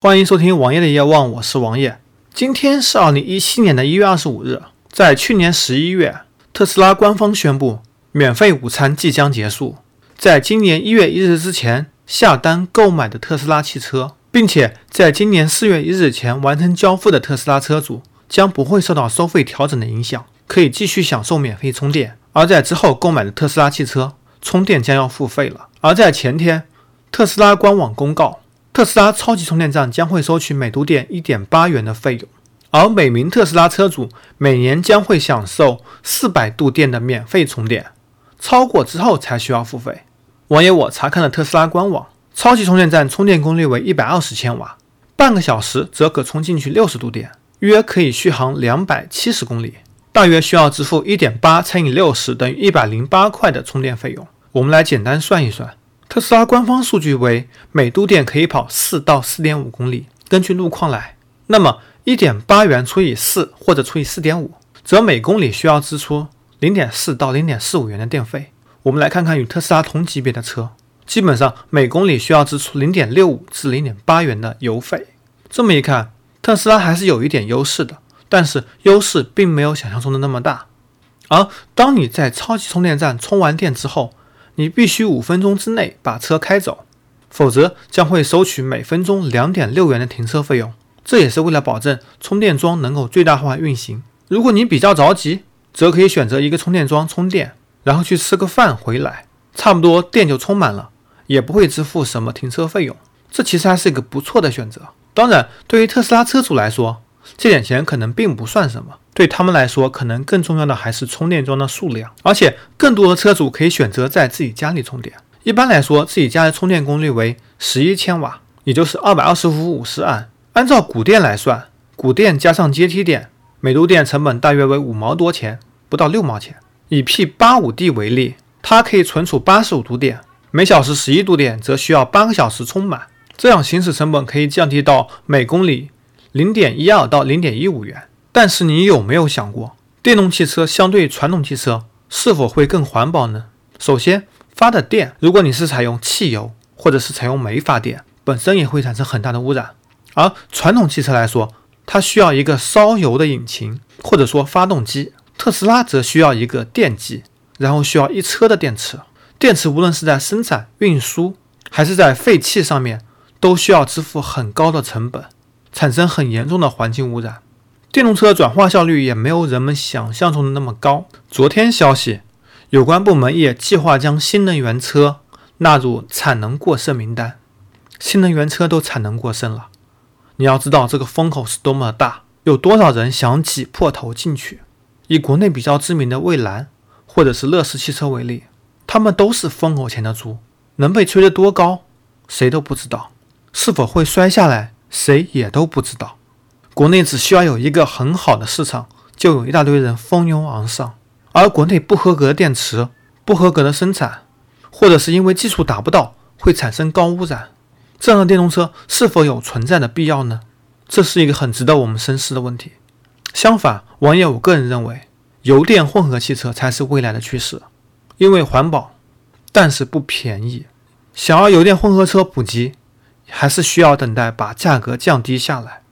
欢迎收听王爷的夜望，我是王爷。今天是二零一七年的一月二十五日，在去年十一月，特斯拉官方宣布免费午餐即将结束。在今年一月一日之前下单购买的特斯拉汽车，并且在今年四月一日前完成交付的特斯拉车主，将不会受到收费调整的影响，可以继续享受免费充电。而在之后购买的特斯拉汽车，充电将要付费了。而在前天，特斯拉官网公告。特斯拉超级充电站将会收取每度电一点八元的费用，而每名特斯拉车主每年将会享受四百度电的免费充电，超过之后才需要付费。网友我查看了特斯拉官网，超级充电站充电功率为一百二十千瓦，半个小时则可充进去六十度电，约可以续航两百七十公里，大约需要支付一点八乘以六十等于一百零八块的充电费用。我们来简单算一算。特斯拉官方数据为每度电可以跑四到四点五公里，根据路况来，那么一点八元除以四或者除以四点五，则每公里需要支出零点四到零点四五元的电费。我们来看看与特斯拉同级别的车，基本上每公里需要支出零点六五至零点八元的油费。这么一看，特斯拉还是有一点优势的，但是优势并没有想象中的那么大。而当你在超级充电站充完电之后，你必须五分钟之内把车开走，否则将会收取每分钟两点六元的停车费用。这也是为了保证充电桩能够最大化运行。如果你比较着急，则可以选择一个充电桩充电，然后去吃个饭回来，差不多电就充满了，也不会支付什么停车费用。这其实还是一个不错的选择。当然，对于特斯拉车主来说，这点钱可能并不算什么。对他们来说，可能更重要的还是充电桩的数量，而且更多的车主可以选择在自己家里充电。一般来说，自己家的充电功率为十一千瓦，也就是二百二十伏五十安。按照谷电来算，谷电加上阶梯电，每度电成本大约为五毛多钱，不到六毛钱。以 P 八五 D 为例，它可以存储八十五度电，每小时十一度电，则需要八个小时充满，这样行驶成本可以降低到每公里零点一二到零点一五元。但是你有没有想过，电动汽车相对传统汽车是否会更环保呢？首先，发的电，如果你是采用汽油或者是采用煤发电，本身也会产生很大的污染。而传统汽车来说，它需要一个烧油的引擎或者说发动机，特斯拉则需要一个电机，然后需要一车的电池。电池无论是在生产、运输还是在废弃上面，都需要支付很高的成本，产生很严重的环境污染。电动车转化效率也没有人们想象中的那么高。昨天消息，有关部门也计划将新能源车纳入产能过剩名单。新能源车都产能过剩了，你要知道这个风口是多么大，有多少人想挤破头进去。以国内比较知名的蔚蓝或者是乐视汽车为例，他们都是风口前的猪，能被吹得多高，谁都不知道；是否会摔下来，谁也都不知道。国内只需要有一个很好的市场，就有一大堆人蜂拥而上。而国内不合格的电池、不合格的生产，或者是因为技术达不到，会产生高污染，这样的电动车是否有存在的必要呢？这是一个很值得我们深思的问题。相反，网友我个人认为，油电混合汽车才是未来的趋势，因为环保，但是不便宜。想要油电混合车普及，还是需要等待把价格降低下来。